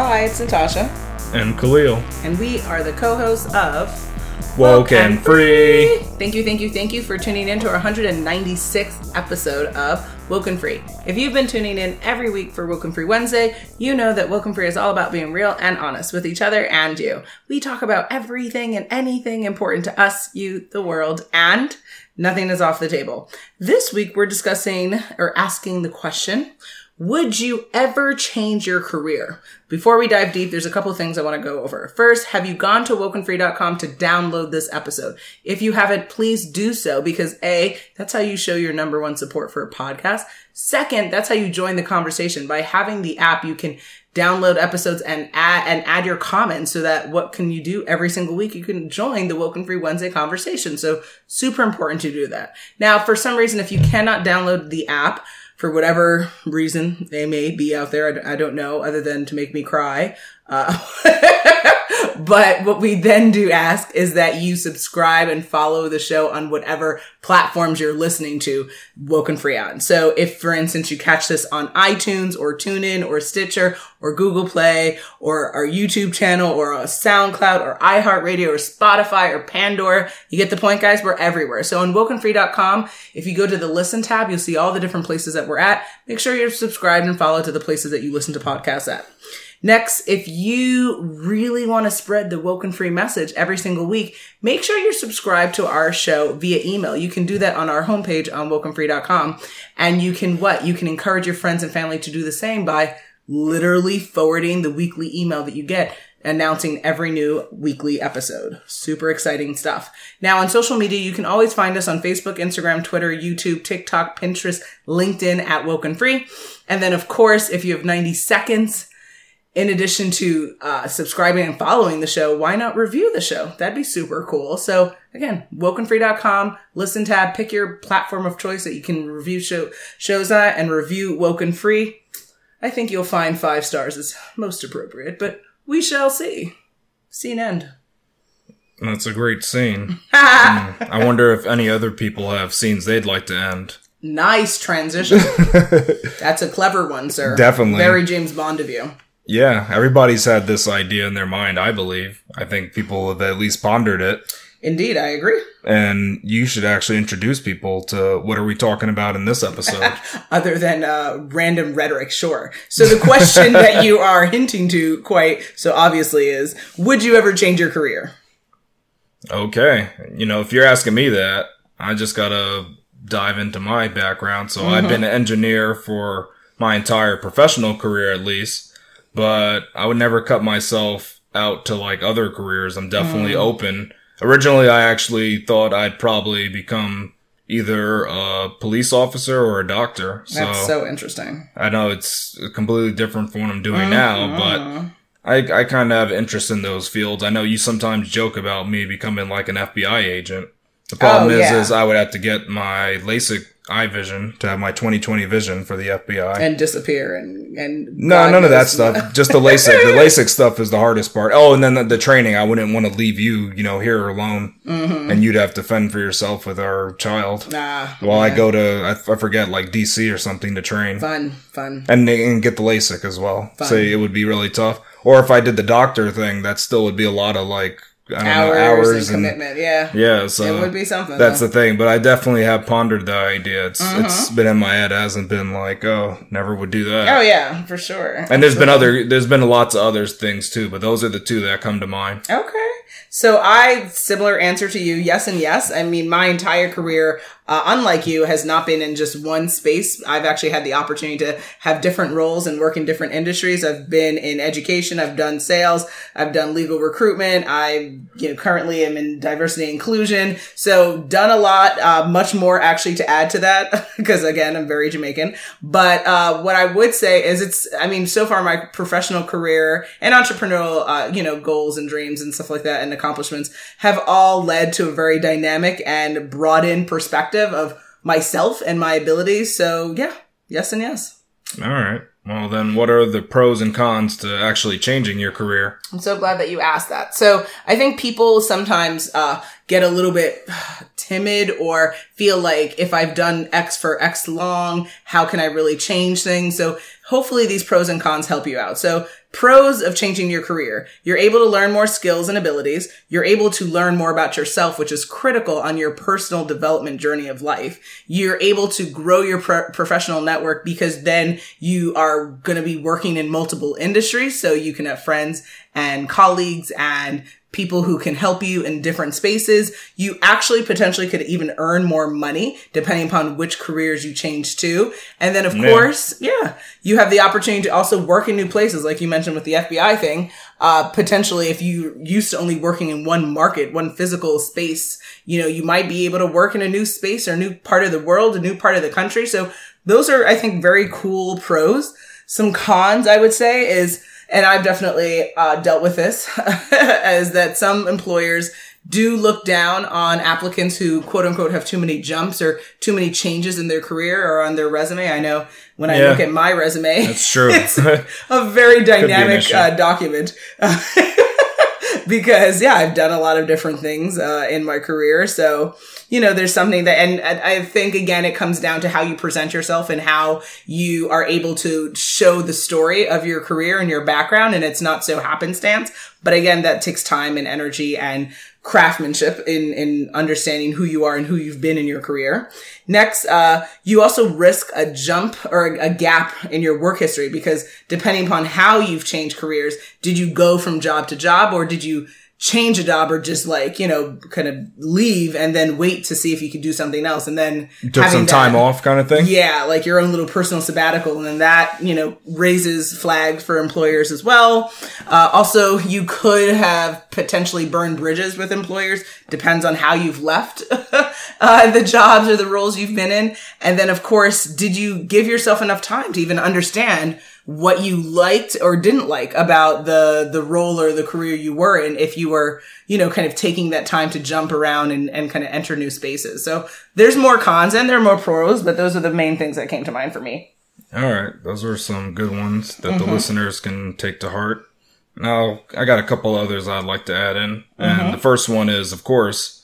Hi, it's Natasha, And Khalil. and we are the co-hosts of Woke and Free. Thank you, thank you, thank you for tuning in to our 196th episode of Woken Free. If you've been tuning in every week for Woken Free Wednesday, you know that Woken Free is all about being real and honest with each other and you. We talk about everything and anything important to us, you, the world, and nothing is off the table. This week we're discussing or asking the question, would you ever change your career? Before we dive deep, there's a couple things I want to go over. First, have you gone to wokenfree.com to download this episode? If you haven't, please do so because A, that's how you show your number one support for a podcast. Second, that's how you join the conversation. By having the app, you can download episodes and add and add your comments so that what can you do every single week? You can join the Woken Free Wednesday conversation. So super important to do that. Now, for some reason, if you cannot download the app, for whatever reason they may be out there. I, I don't know, other than to make me cry. Uh, but what we then do ask is that you subscribe and follow the show on whatever platforms you're listening to Woken Free on. So if, for instance, you catch this on iTunes or TuneIn or Stitcher or Google Play or our YouTube channel or SoundCloud or iHeartRadio or Spotify or Pandora, you get the point, guys. We're everywhere. So on wokenfree.com, if you go to the listen tab, you'll see all the different places that we're at. Make sure you're subscribed and follow to the places that you listen to podcasts at. Next, if you really want to spread the Woken Free message every single week, make sure you're subscribed to our show via email. You can do that on our homepage on wokenfree.com. And you can what? You can encourage your friends and family to do the same by literally forwarding the weekly email that you get announcing every new weekly episode. Super exciting stuff. Now on social media, you can always find us on Facebook, Instagram, Twitter, YouTube, TikTok, Pinterest, LinkedIn at Woken Free. And then of course, if you have 90 seconds, in addition to uh, subscribing and following the show, why not review the show? That'd be super cool. So again, wokenfree.com, listen tab, pick your platform of choice that you can review show, shows at and review Woken Free. I think you'll find five stars is most appropriate, but we shall see. Scene end. That's a great scene. Mm. I wonder if any other people have scenes they'd like to end. Nice transition. That's a clever one, sir. Definitely. Very James Bond of you. Yeah, everybody's had this idea in their mind, I believe. I think people have at least pondered it. Indeed, I agree. And you should actually introduce people to what are we talking about in this episode. Other than uh, random rhetoric, sure. So the question that you are hinting to quite so obviously is, would you ever change your career? okay. You know, if you're asking me that, I just gotta dive into my background. So I've been an engineer for my entire professional career at least, but I would never cut myself out to like other careers. I'm definitely mm. open. Originally, I actually thought I'd probably become either a police officer or a doctor. So, That's so interesting. I know it's completely different from what I'm doing now, mm-hmm. but I, I kind of have interest in those fields. I know you sometimes joke about me becoming like an FBI agent. The problem Oh, is, yeah. is I would have to get my LASIK eye vision to have my 2020 vision for the FBI. And disappear and and no, God none of that stuff. Just the LASIK. the LASIK stuff is the hardest part. Oh, and then the, the training. I wouldn't want to leave you, you know, here alone, Mm-hmm. and you'd have to fend for yourself with our child. Nah, While I go to, I, I forget, like DC or something to train fun, fun. and and get the LASIK as well. Fun. So it would be really tough. Or if I did the doctor thing, that still would be a lot of like I don't Hours, know hours and commitment. Yeah, yeah. So it would be something. that's though. the thing. But I definitely have pondered the idea. It's Mm-hmm. it's been in my head. It hasn't been like oh never would do that. oh yeah, for sure. And there's been other there's been lots of other things too, but those are the two that come to mind. Okay. So I similar answer to you, yes and yes. I mean, my entire career, uh, unlike you, has not been in just one space. I've actually had the opportunity to have different roles and work in different industries. I've been in education, I've done sales, I've done legal recruitment. I, you know, currently am in diversity and inclusion. So done a lot, uh, much more actually to add to that because again, I'm very Jamaican. But uh, what I would say is, it's, I mean, so far my professional career and entrepreneurial, uh, you know, goals and dreams and stuff like that and accomplishments have all led to a very dynamic and in perspective of myself and my abilities. So yeah, yes and yes. All right. Well, then what are the pros and cons to actually changing your career? I'm so glad that you asked that. So I think people sometimes uh, get a little bit timid or feel like if I've done X for X long, how can I really change things? So hopefully these pros and cons help you out. So pros of changing your career. You're able to learn more skills and abilities. You're able to learn more about yourself, which is critical on your personal development journey of life. You're able to grow your pro- professional network because then you are going to be working in multiple industries. So you can have friends and colleagues and people who can help you in different spaces. You actually potentially could even earn more money depending upon which careers you change to. And then of Yeah. course, yeah, you have the opportunity to also work in new places, like you mentioned with the FBI thing. Uh, potentially if you used to only working in one market, one physical space, you know, you might be able to work in a new space or a new part of the world, a new part of the country. So those are, I think, very cool pros. Some cons, I would say, is and I've definitely uh, dealt with this, is that some employers do look down on applicants who quote unquote have too many jumps or too many changes in their career or on their resume. I know when I Yeah. look at my resume, That's true. it's a very dynamic uh, document. because yeah, I've done a lot of different things uh, in my career. So you know, there's something that, and I think again, it comes down to how you present yourself and how you are able to show the story of your career and your background, and it's not so happenstance. But again, that takes time and energy and craftsmanship in in understanding who you are and who you've been in your career. Next, uh, you also risk a jump or a, a gap in your work history because depending upon how you've changed careers, did you go from job to job or did you change a job or just like, you know, kind of leave and then wait to see if you could do something else and then Took some that- time off kind of thing. yeah, like your own little personal sabbatical, and then that you know raises flags for employers as well. Uh, also, you could have potentially burned bridges with employers. Depends on how you've left uh, the jobs or the roles you've been in, and then of course, did you give yourself enough time to even understand? What you liked or didn't like about the the role or the career you were in if you were you know kind of taking that time to jump around and, and kind of enter new spaces so there's more cons and there are more pros but those are the main things that came to mind for me All right, those are some good ones that Mm-hmm. the listeners can take to heart. Now, I got a couple others I'd like to add in. Mm-hmm. And the first one is, of course,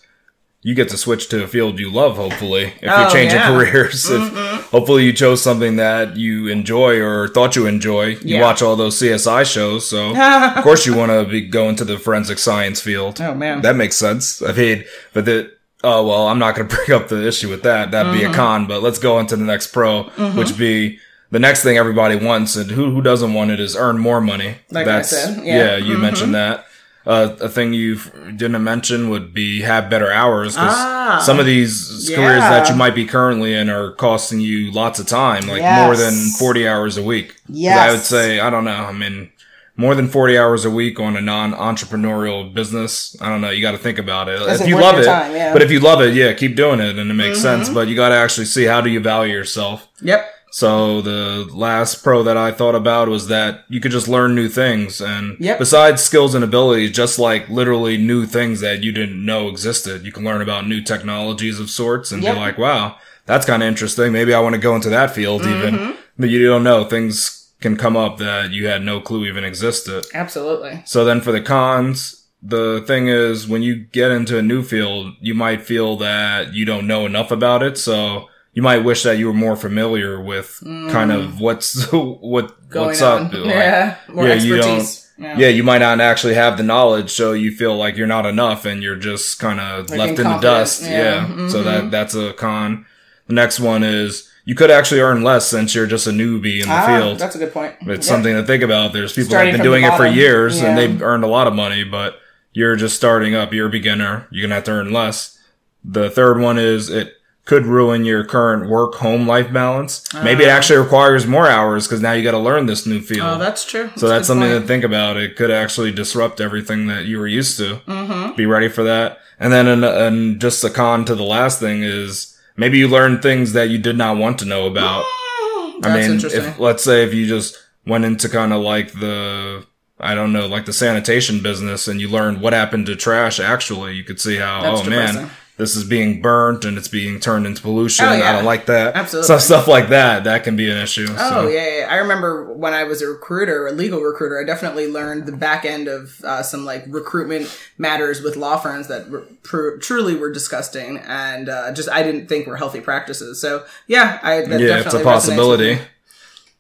you get to switch to a field you love, hopefully, if Oh, you're changing yeah. careers. If, hopefully you chose something that you enjoy or thought you enjoy. You Yeah. watch all those CSI shows, so of course you want to be going to the forensic science field. Oh, man. That makes sense. I mean, but the, oh, well, I'm not going to bring up the issue with that. That'd be a Mm-hmm. con, but let's go into the next pro, which be the next thing everybody wants. And who, who doesn't want it is earn more money. Like I said, yeah. Mm-hmm. you mentioned that. Uh, a thing you didn't mention would be have better hours because Ah. some of these careers that you might be currently in are costing you lots of time, like Yes. more than 40 hours a week. Yes. I would say, I don't know. I mean, more than 40 hours a week on a non-entrepreneurial business. I don't know. You got to think about it. Is if you love it, time? Yeah. Mm-hmm. but if you love it, yeah, keep doing it and it makes sense. But you got to actually see how do you value yourself. yep So the last pro that I thought about was that you could just learn new things and Yep. besides skills and abilities, just like literally new things that you didn't know existed. You can learn about new technologies of sorts and Yep. be like, wow, that's kind of interesting. Maybe I want to go into that field Mm-hmm. even. But you don't know. Things can come up that you had no clue even existed. absolutely So then for the cons, the thing is when you get into a new field, you might feel that you don't know enough about it. So you might wish that you were more familiar with kind of what's what Mm. going what's on up. Like, yeah more yeah, you expertise yeah, you might not actually have the knowledge, so you feel like you're not enough, and you're just kind of Like left in the dust. yeah. Yeah, so that that's a con. The next one is you could actually earn less since you're just a newbie in the ah, field. that's a good point It's Yep. something to think about. There's people Starting that have been doing it for years and they've earned a lot of money, but you're just starting up. You're a beginner. You're gonna have to earn less. The third one is it could ruin your current work home life balance. Maybe it actually requires more hours because now you got to learn this new field. oh that's true So that's something to think about. It could actually disrupt everything that you were used to. Mm-hmm. Be ready for that. And then, and, and just a con to the last thing is maybe you learn things that you did not want to know about. that's I mean, interesting if let's say if you just went into kind of like the, I don't know, like the sanitation business and you learned what happened to trash actually, you could see how, That's oh depressing. man, this is being burnt and it's being turned into pollution. Oh, yeah. I don't like that. Absolutely. So stuff like that, that can be an issue. Oh so. yeah, yeah, I remember when I was a recruiter, a legal recruiter. I definitely learned the back end of uh, some like recruitment matters with law firms that were, pr- truly were disgusting, and uh, just I didn't think were healthy practices. So yeah, I that Yeah, it's a definitely resonates with possibility.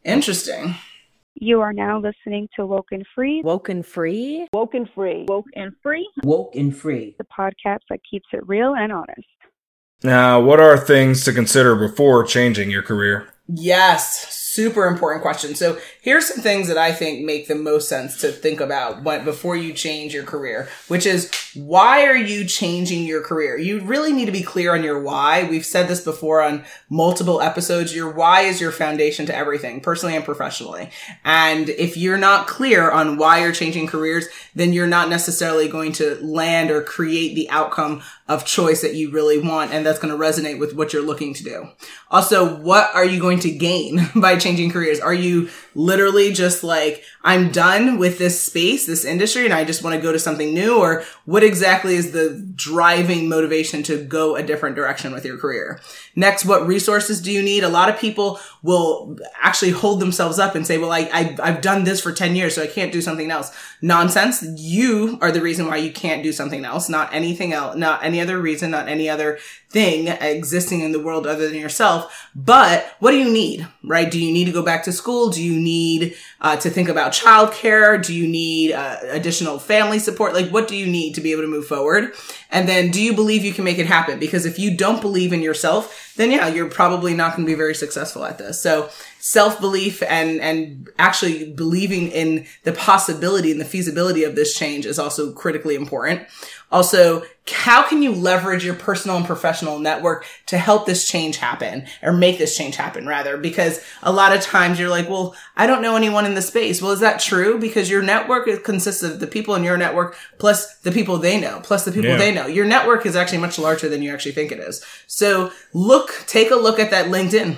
Interesting. You are now listening to Woke and Free, Woken Free. Woke and free. Woke and Free, Woke and free. the podcast that keeps it real and honest. Now, what are things to consider before changing your career? Yes, super important question. So here's some things that I think make the most sense to think about when, before you change your career, which is why are you changing your career? You really need to be clear on your why. We've said this before on multiple episodes. Your why is your foundation to everything, personally and professionally. And if you're not clear on why you're changing careers, then you're not necessarily going to land or create the outcome of choice that you really want. And that's going to resonate with what you're looking to do. Also, what are you going to gain by changing careers? Are you literally just like, I'm done with this space, this industry, and I just want to go to something new? Or what exactly is the driving motivation to go a different direction with your career? Next, what resources do you need? A lot of people will actually hold themselves up and say, well, I, I, I've done this for 10 years, so I can't do something else. Nonsense. You are the reason why you can't do something else, not anything else, not any other reason, not any other thing existing in the world other than yourself. But what do you need, right? Do you need to go back to school? Do you need uh, to think about childcare? Do you need uh, additional family support? Like, what do you need to be able to move forward? And then, do you believe you can make it happen? Because if you don't believe in yourself, then yeah, you're probably not going to be very successful at this. So, self belief and and actually believing in the possibility and the feasibility of this change is also critically important. Also, how can you leverage your personal and professional network to help this change happen or make this change happen rather? Because a lot of times you're like, well, I don't know anyone in the space. Well, is that true? Because your network is- consists of the people in your network plus the people they know, plus the people Yeah. they know. Your network is actually much larger than you actually think it is. So look, take a look at that LinkedIn,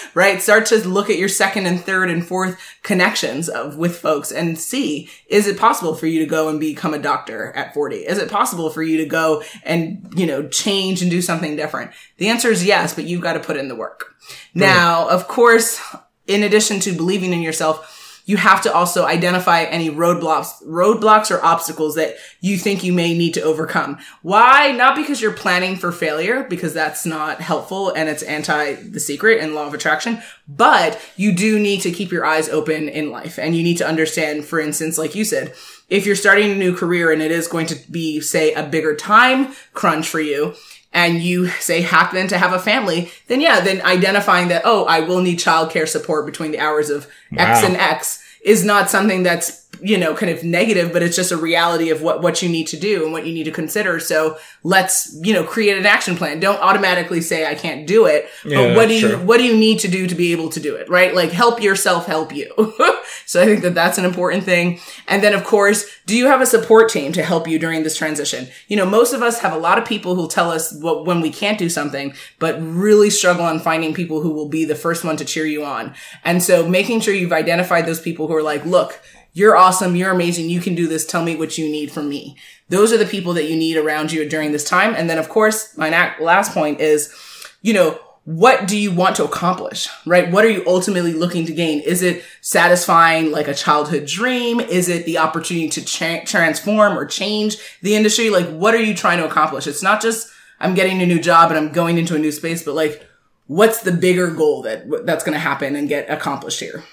right? Start to look at your second and third and fourth connections of with folks and see, is it possible for you to go and become a doctor at 40? Is it possible for you to go and, you know, change and do something different? The answer is yes, but you've got to put in the work. Now, of course, in addition to believing in yourself, you have to also identify any roadblocks, roadblocks or obstacles that you think you may need to overcome. Why? Not because you're planning for failure, because that's not helpful and it's anti the secret and law of attraction, but you do need to keep your eyes open in life and you need to understand, for instance, like you said, if you're starting a new career and it is going to be, say, a bigger time crunch for you, and you say happen to have a family, then yeah, then identifying that, oh, I will need childcare support between the hours of X and X is not something that's, you know, kind of negative, but it's just a reality of what, what you need to do and what you need to consider. So let's, you know, create an action plan. Don't automatically say I can't do it, Yeah, but what do you, true. what do you need to do to be able to do it, right? Like help yourself help you. so I think that that's an important thing. And then of course, do you have a support team to help you during this transition? You know, most of us have a lot of people who will tell us what, when we can't do something, but really struggle on finding people who will be the first one to cheer you on. And so making sure you've identified those people who are like, look, you're awesome. You're amazing. You can do this. Tell me what you need from me. Those are the people that you need around you during this time. And then of course, my last point is, you know, what do you want to accomplish, right? What are you ultimately looking to gain? Is it satisfying like a childhood dream? Is it the opportunity to transform or change the industry? Like, what are you trying to accomplish? It's not just, I'm getting a new job and I'm going into a new space, but like, what's the bigger goal that that's going to happen and get accomplished here?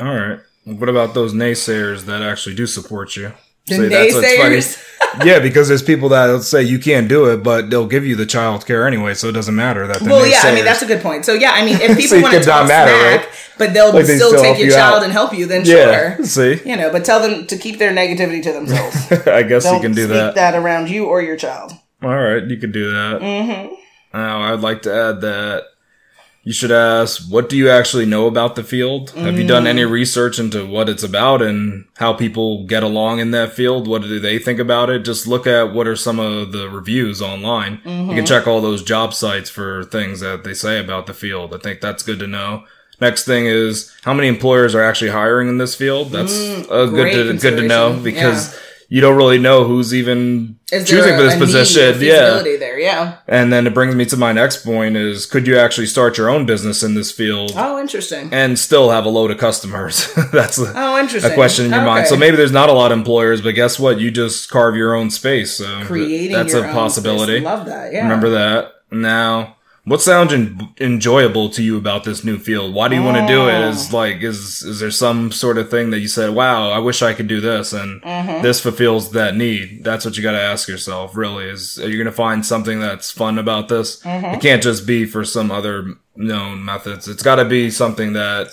All right. What about those naysayers that actually do support you? The Say that's what's funny. naysayers? yeah, because there's people that say you can't do it, but they'll give you the child care anyway, so it doesn't matter that. The Well, yeah, I mean that's a good point. So yeah, I mean if people it want to talk matter, smack, right? but they'll Like, still still take your you child out. and help you, then yeah. sure. See, You know, but tell them to keep their negativity to themselves. I guess Don't you can do that. that around you or your child. All right, you could do that. Mm-hmm. Now, I'd like to add that you should ask, what do you actually know about the field? Have you done Mm. any research into what it's about and how people get along in that field? What do they think about it? Just look at what are some of the reviews online. You Mm-hmm. can check all those job sites for things that they say about the field. I think that's good to know. Next thing is how many employers are actually hiring in this field. That's uh, good to good to know because you don't really know who's even choosing there for this a position. Yeah. there? Yeah. And then it brings me to my next point is could you actually start your own business in this field Oh, interesting. and still have a load of customers? That's a, Oh, interesting. a question in your mind. So maybe there's not a lot of employers, but guess what? You just carve your own space. So creating that's your a own possibility. Love that. Yeah. Remember that. Now, what sounds en- enjoyable to you about this new field? Why do you want to do it? Oh. Is like is is there some sort of thing that you said, "Wow, I wish I could do this," and mm-hmm. this fulfills that need? That's what you got to ask yourself. Really, is are you going to find something that's fun about this? Mm-hmm. It can't just be for some other known methods. It's got to be something that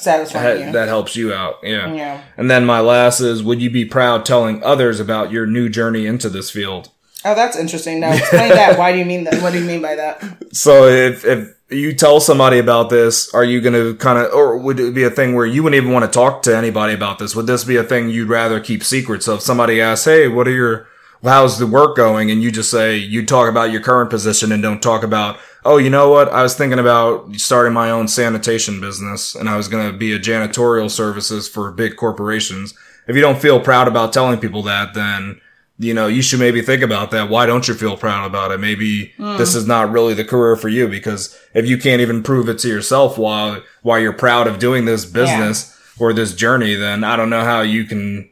you. that helps you out. Yeah. Yeah. And then my last is, would you be proud telling others about your new journey into this field? Oh, that's interesting. Now explain that. Why do you mean that? What do you mean by that? So if if you tell somebody about this, are you going to kind of, or would it be a thing where you wouldn't even want to talk to anybody about this? Would this be a thing you'd rather keep secret? So if somebody asks, "Hey, what are your how's the work going?" and you just say you talk about your current position and don't talk about, "Oh, you know what? I was thinking about starting my own sanitation business and I was going to be a janitorial services for big corporations." If you don't feel proud about telling people that, then you know, you should maybe think about that. Why don't you feel proud about it? Maybe hmm. this is not really the career for you because if you can't even prove it to yourself while, while you're proud of doing this business or this journey, then I don't know how you can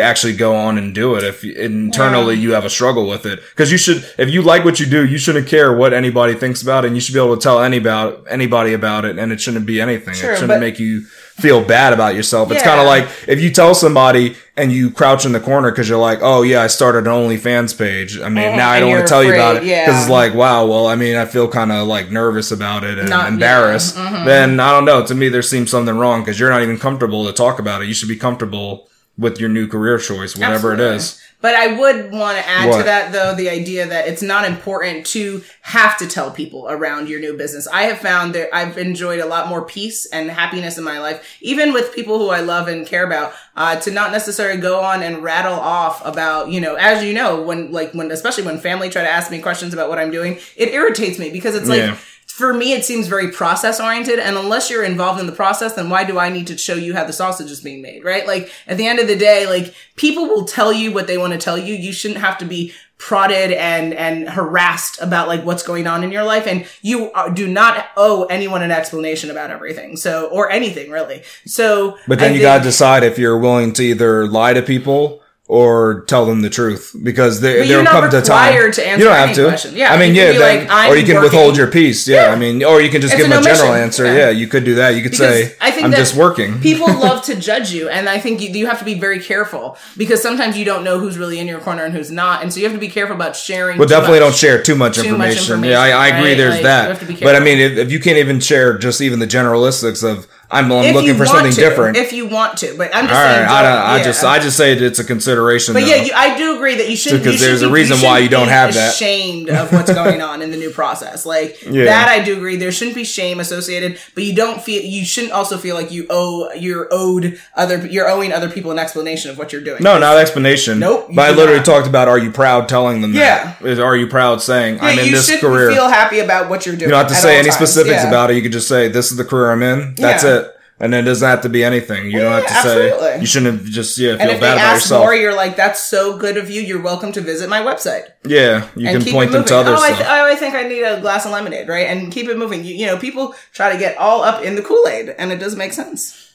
actually go on and do it if internally you have a struggle with it. Cause you should, if you like what you do, you shouldn't care what anybody thinks about it and you should be able to tell any about, anybody about it and it shouldn't be anything. Sure, it shouldn't make you feel bad about yourself. It's Yeah. kind of like if you tell somebody and you crouch in the corner because you're like, oh yeah, I started an OnlyFans page. I mean, now I don't want to tell you about it because yeah. it's like, wow, well, I mean, I feel kind of like nervous about it and Not- yeah, embarrassed. mhm. Then I don't know. To me, there seems something wrong because you're not even comfortable to talk about it. You should be comfortable with your new career choice, whatever it Absolutely. is. But I would want to add to that, though, the idea that it's not important to have to tell people around your new business. I have found that I've enjoyed a lot more peace and happiness in my life, even with people who I love and care about, uh, to not necessarily go on and rattle off about, you know, as you know, when, like, when, especially when family try to ask me questions about what I'm doing, it irritates me because it's like, Yeah. For me, it seems very process oriented. And unless you're involved in the process, then why do I need to show you how the sausage is being made? Right? Like at the end of the day, like people will tell you what they want to tell you. You shouldn't have to be prodded and, and harassed about like what's going on in your life. And you are, do not owe anyone an explanation about everything. So, or anything really. So, But then I you think- gotta decide if you're willing to either lie to people or tell them the truth because there But there you're will come to time. you don't have to. question. Yeah, I mean, yeah, then, like, or you can working. withhold your peace. Yeah, Yeah. I mean, or you can just It's give them a general answer. Yeah. Yeah. you could do that. You could Because say, I think "I'm just working." People love to judge you, and I think you, you have to be very careful because sometimes you don't know who's really in your corner and who's not, and so you have to be careful about sharing. Too definitely much. don't share too much Too much information. Yeah, I, I agree. right? There's Like, that. you have to be but I mean, if, if you can't even share just even the generalistics of I'm, I'm looking for something to, different. If you want to, but I'm just All saying. right, I, don't- I yeah. just I just say it's a consideration. But though. yeah, you, I do agree that you shouldn't. Because there's should a be- reason you why you don't be have that. Ashamed of what's going on in the new process, like Yeah. that. I do agree. There shouldn't be shame associated, but you don't feel. You shouldn't also feel like you owe. You're owed other. You're owing other people an explanation of what you're doing. No, not explanation. Nope, But I literally not. talked about are you proud telling them Yeah. that? Is- Are you proud saying Yeah, I'm in you this should career? feel happy about what you're doing. you don't have to say any times. specifics about it. You could just say this is the career I'm in. That's it. And it doesn't have to be anything. You don't have to absolutely. say you shouldn't have just yeah feel And if they bad about ask yourself. more, you're like, "That's so good of you. You're welcome to visit my website." yeah, you and can point them to other oh, I, th- oh, I think I need a glass of lemonade, right? And keep it moving. You, you know, people try to get all up in the Kool Aid, and it doesn't make sense.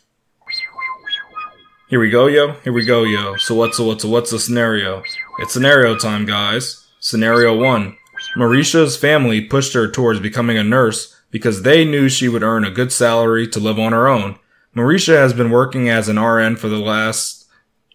Here we go, yo. Here we go, yo. So what's the what's the what's the scenario? It's scenario time, guys. Scenario one: Marisha's family pushed her towards becoming a nurse because they knew she would earn a good salary to live on her own. Marisha has been working as an RN for the last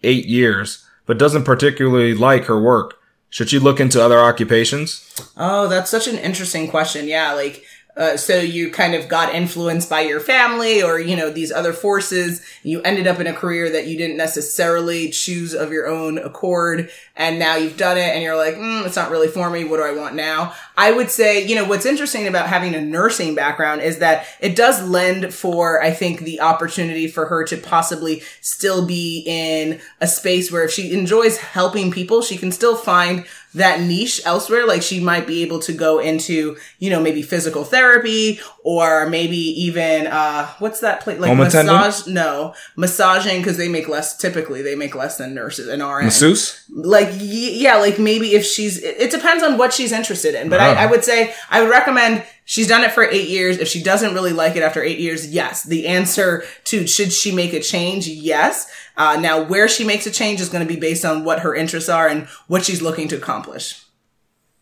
eight years, but doesn't particularly like her work. Should she look into other occupations? Oh, that's such an interesting question. Yeah, like uh, so you kind of got influenced by your family or you know these other forces. You ended up in a career that you didn't necessarily choose of your own accord, and now you've done it, and you're like, mm, it's not really for me. What do I want now? I would say, you know, what's interesting about having a nursing background is that it does lend for, I think, the opportunity for her to possibly still be in a space where if she enjoys helping people, she can still find that niche elsewhere. Like she might be able to go into, you know, maybe physical therapy or maybe even, uh, what's that place? Like Home attendant? massage? No, massaging because they make less, typically they make less than nurses and RN Masseuse? like yeah like maybe if she's it it depends on what she's interested in but Oh. I, I would say i would recommend she's done it for eight years if she doesn't really like it after eight years yes the answer to should she make a change yes uh, now where she makes a change is going to be based on what her interests are and what she's looking to accomplish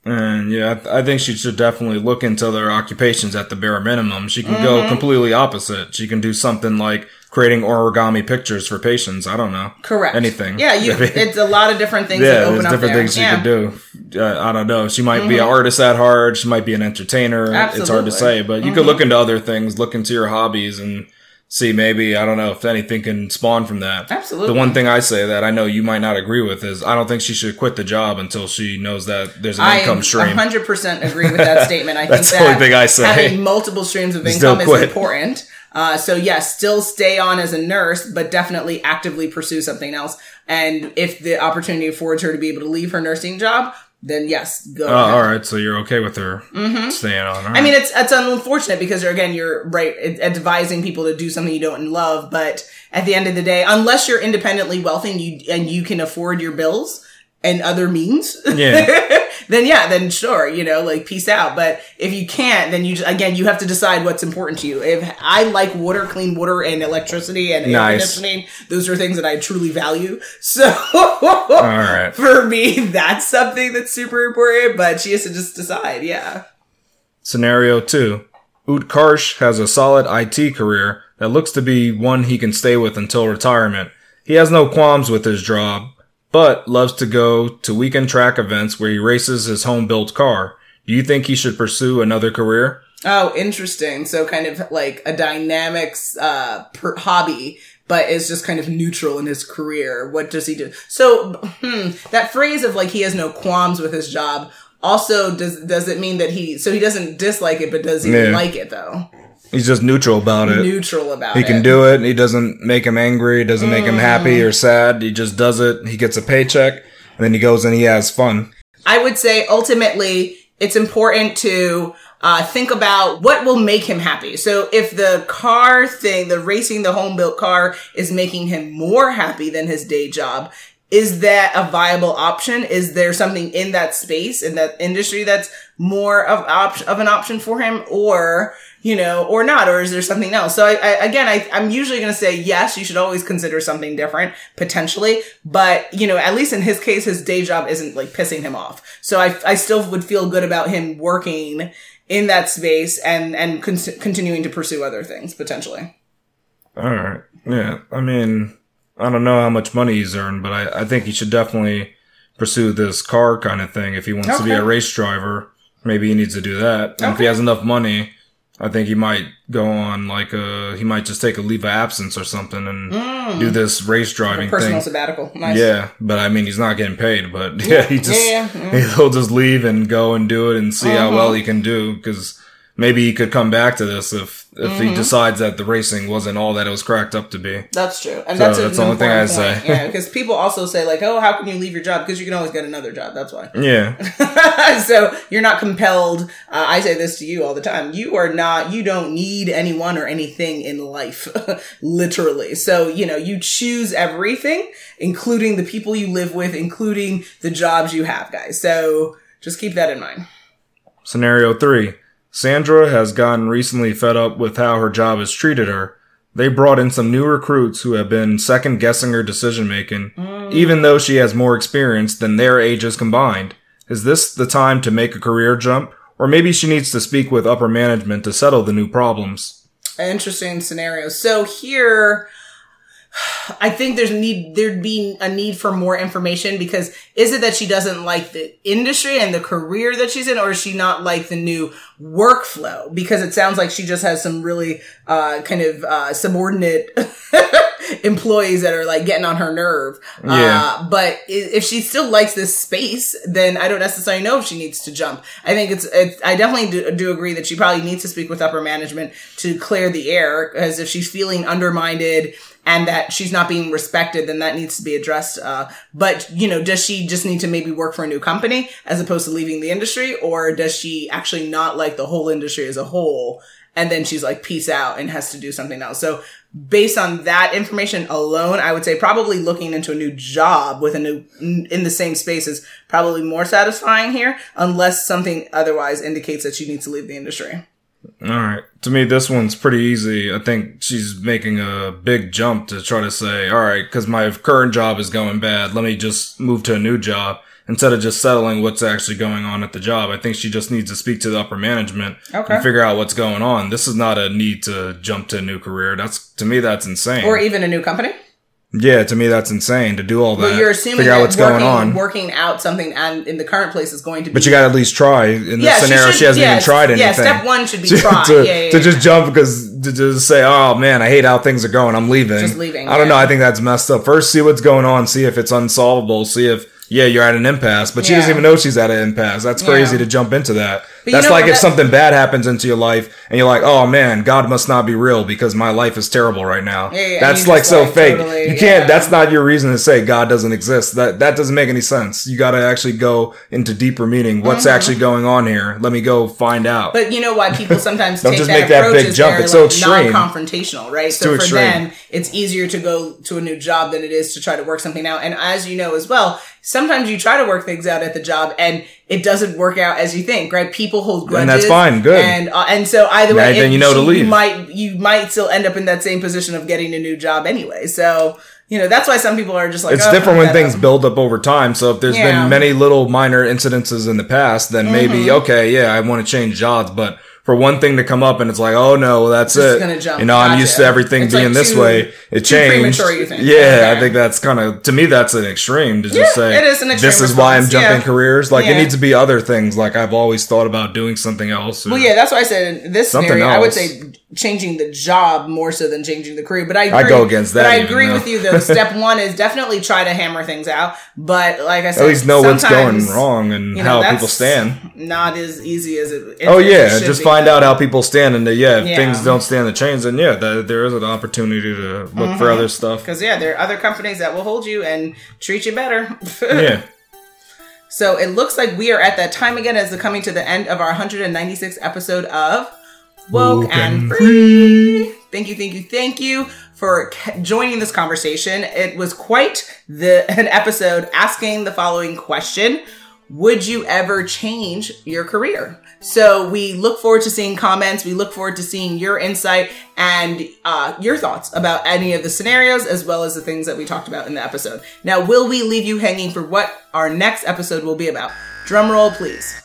And yeah, I, th- I think she should definitely look into their occupations at the bare minimum. She can Mm-hmm. go completely opposite. She can do something like creating origami pictures for patients. I don't know. Correct. Anything. Yeah, you. it's a lot of different things yeah, open there's up different there. things yeah. could do. Uh, I don't know. She might be an artist at heart. She might be an entertainer. Absolutely. It's hard to say, but you could look into other things, look into your hobbies and see maybe, I don't know if anything can spawn from that. Absolutely. The one thing I say that I know you might not agree with is I don't think she should quit the job until she knows that there's an I income stream. I 100% agree with that statement. I think That's the only thing I say. having multiple streams of income is important. Uh, so yes, still stay on as a nurse, but definitely actively pursue something else. And if the opportunity affords her to be able to leave her nursing job, then yes, go. Oh, all right. So you're okay with her staying on. Right. Mm-hmm. I mean, it's it's unfortunate because you're, again, you're right advising people to do something you don't love, but at the end of the day, unless you're independently wealthy and you and you can afford your bills and other means, Yeah. then yeah, then sure, you know, like peace out. But if you can't, then you just, again you have to decide what's important to you. If I like water, clean water, and electricity and air conditioning, those are things that I truly value. So all right. for me, that's something that's super important. But she has to just decide. Yeah. Scenario two. Utkarsh has a solid IT career that looks to be one he can stay with until retirement. He has no qualms with his job, but loves to go to weekend track events where he races his home built car. Do you think he should pursue another career? Oh, interesting. So kind of like a dynamics uh per- hobby, but is just kind of neutral in his career. What does he do? So hmm, that phrase of like he has no qualms with his job. Also, does does it mean that he so he doesn't dislike it, but does he Yeah. like it though? He's just neutral about it. Neutral about He it. can do it. He doesn't make him angry. It doesn't make him happy Mm. or sad. He just does it. He gets a paycheck and then he goes and he has fun. I would say ultimately it's important to uh, think about what will make him happy. So if the car thing, the racing the home built car is making him more happy than his day job, is that a viable option? Is there something in that space, in that industry that's more of op- of an option for him or, you know, or not, or is there something else? So I, I again, I, I'm usually going to say yes, you should always consider something different potentially, but you know, at least in his case, his day job isn't like pissing him off. So I, I still would feel good about him working in that space and, and con- continuing to pursue other things potentially. All right. Yeah. I mean, I don't know how much money he's earned, but I, I think he should definitely pursue this car kind of thing. If he wants to be a race driver, maybe he needs to do that. And if he has enough money, I think he might go on like a, he might just take a leave of absence or something and do this race driving Personal thing. sabbatical. Nice. Yeah, but I mean, he's not getting paid, but yeah, he just, yeah, yeah. he'll just leave and go and do it and see how Uh-huh. well he can do. Cause maybe he could come back to this if, if Mm-hmm. he decides that the racing wasn't all that it was cracked up to be. That's true, and So that's, that's the only thing I say. Yeah, because people also say like, "Oh, how can you leave your job?" Because you can always get another job. That's why. Yeah. so you're not compelled. Uh, I say this to you all the time. You are not. You don't need anyone or anything in life, literally. So you know you choose everything, including the people you live with, including the jobs you have, guys. So just keep that in mind. Scenario three. Sandra has gotten recently fed up with how her job has treated her. They brought in some new recruits who have been second guessing her decision making, mm. even though she has more experience than their ages combined. Is this the time to make a career jump? Or maybe she needs to speak with upper management to settle the new problems. Interesting scenario. So here. I think there's need there'd be a need for more information because is it that she doesn't like the industry and the career that she's in, or is she not like the new workflow? Because it sounds like she just has some really uh, kind of uh, subordinate employees that are like getting on her nerve. Yeah. Uh, but if she still likes this space, then I don't necessarily know if she needs to jump. I think it's, it's I definitely do, do agree that she probably needs to speak with upper management to clear the air. Because if she's feeling undermined and that she's not being respected, then that needs to be addressed. Uh, but you know, does she just need to maybe work for a new company as opposed to leaving the industry, or does she actually not like the whole industry as a whole? And then she's like, peace out and has to do something else. So based on that information alone, I would say probably looking into a new job with a new, in the same space is probably more satisfying here, unless something otherwise indicates that you need to leave the industry. All right. To me, this one's pretty easy. I think she's making a big jump to try to say, all right, because my current job is going bad. Let me just move to a new job. Instead of just settling what's actually going on at the job. I think she just needs to speak to the upper management Okay. and figure out what's going on. This is not a need to jump to a new career. That's to me that's insane. Or even a new company. yeah, to me that's insane to do all that. But you're assuming figure out that what's working, going on. working out something and in the current place is going to be. but you got to at least try. In this Yeah, scenario, she, should- hasn't yeah, even tried anything. yeah, step one should be to, try. To, Yeah, to just jump because to just say, "Oh man, I hate how things are going. I'm leaving." Just leaving, I don't know. I think that's messed up. First, see what's going on. See if it's unsolvable. See if yeah, you're at an impasse. But she doesn't even know she's at an impasse. That's crazy Yeah. to jump into that. But you that's know like what, if that- something bad happens into your life and you're like, "Oh man, God must not be real because my life is terrible right now." Yeah, yeah, that's like so like, fake. totally- you can't. yeah. That's not your reason to say God doesn't exist. That that doesn't make any sense. You got to actually go into deeper meaning. What's actually going on here? Let me go find out. Mm-hmm. But you know why people sometimes Don't take just that make that big jump. It's so extreme. non-confrontational, right? so too for extreme. them, it's easier to go to a new job than it is to try to work something out. And as you know as well, sometimes you try to work things out at the job and it doesn't work out as you think, right? People hold grudges, And that's fine, good. And uh, and so either way, then you know to you leave. might you might still end up in that same position of getting a new job anyway. So you know that's why some people are just like, it's oh, different when things up. build up over time. So if there's Yeah. Mm-hmm. been many little minor incidences in the past, then maybe okay, yeah, I want to change jobs, but for one thing to come up and it's like, oh no, well, that's it. You know, I'm used to everything It's, being like, this too- way. It changed. premature, you think? Yeah, Okay. I think that's kind of to me that's an extreme to just Yeah, say it is an extreme this is why I'm jumping yeah. careers. Like it needs to be other things. Like I've always thought about doing something else. Well, yeah, that's why I said in this Something scenario, I would say changing the job more so than changing the career. But I agree, I go against that But I agree with you though. Step one is definitely try to hammer things out. But like I said, at least know what's going wrong and you know, how people stand. Not as easy as it. Oh it yeah, should just be. find out how people stand, and uh, yeah, if Yeah. things don't stand the chains, then yeah, th- there is an opportunity to look Mm-hmm. for other stuff. Because yeah, there are other companies that will hold you and treat you better. Yeah, So it looks like we are at that time again as we're coming to the end of our 196th episode of Woke and Free. Thank you, thank you, thank you for joining this conversation. It was quite the an episode asking the following question: Would you ever change your career? So we look forward to seeing comments. We look forward to seeing your insight and uh, your thoughts about any of the scenarios, as well as the things that we talked about in the episode. Now, will we leave you hanging for what our next episode will be about? Drum roll, please.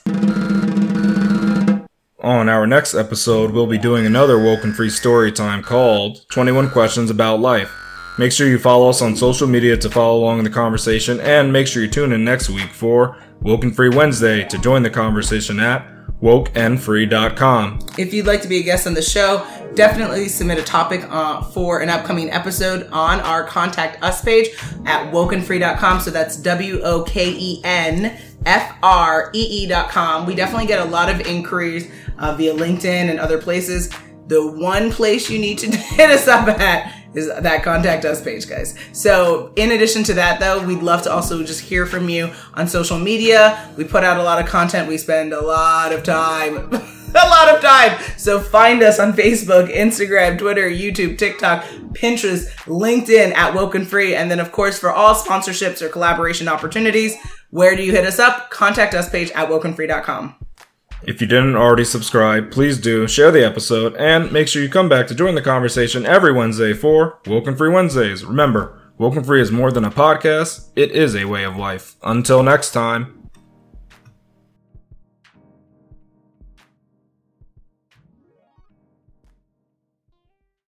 On our next episode, we'll be doing another woken free story time called 21 Questions About Life. Make sure you follow us on social media to follow along in the conversation, and make sure you tune in next week for Woken Free Wednesday to join the conversation at wokeandfree.com. If you'd like to be a guest on the show, definitely submit a topic uh, for an upcoming episode on our contact us page at wokenfree.com. So that's W O K E N F R E E.com. We definitely get a lot of inquiries uh, via LinkedIn and other places. The one place you need to hit us up at is that contact us page, guys. So, in addition to that, though, we'd love to also just hear from you on social media. We put out a lot of content. We spend a lot of time, a lot of time. So, find us on Facebook, Instagram, Twitter, YouTube, TikTok, Pinterest, LinkedIn at Woken Free. And then, of course, for all sponsorships or collaboration opportunities, where do you hit us up? Contact us page at wokenfree.com. If you didn't already subscribe, please do share the episode and make sure you come back to join the conversation every Wednesday for Woken Free Wednesdays. Remember, Woken Free is more than a podcast, it is a way of life. Until next time.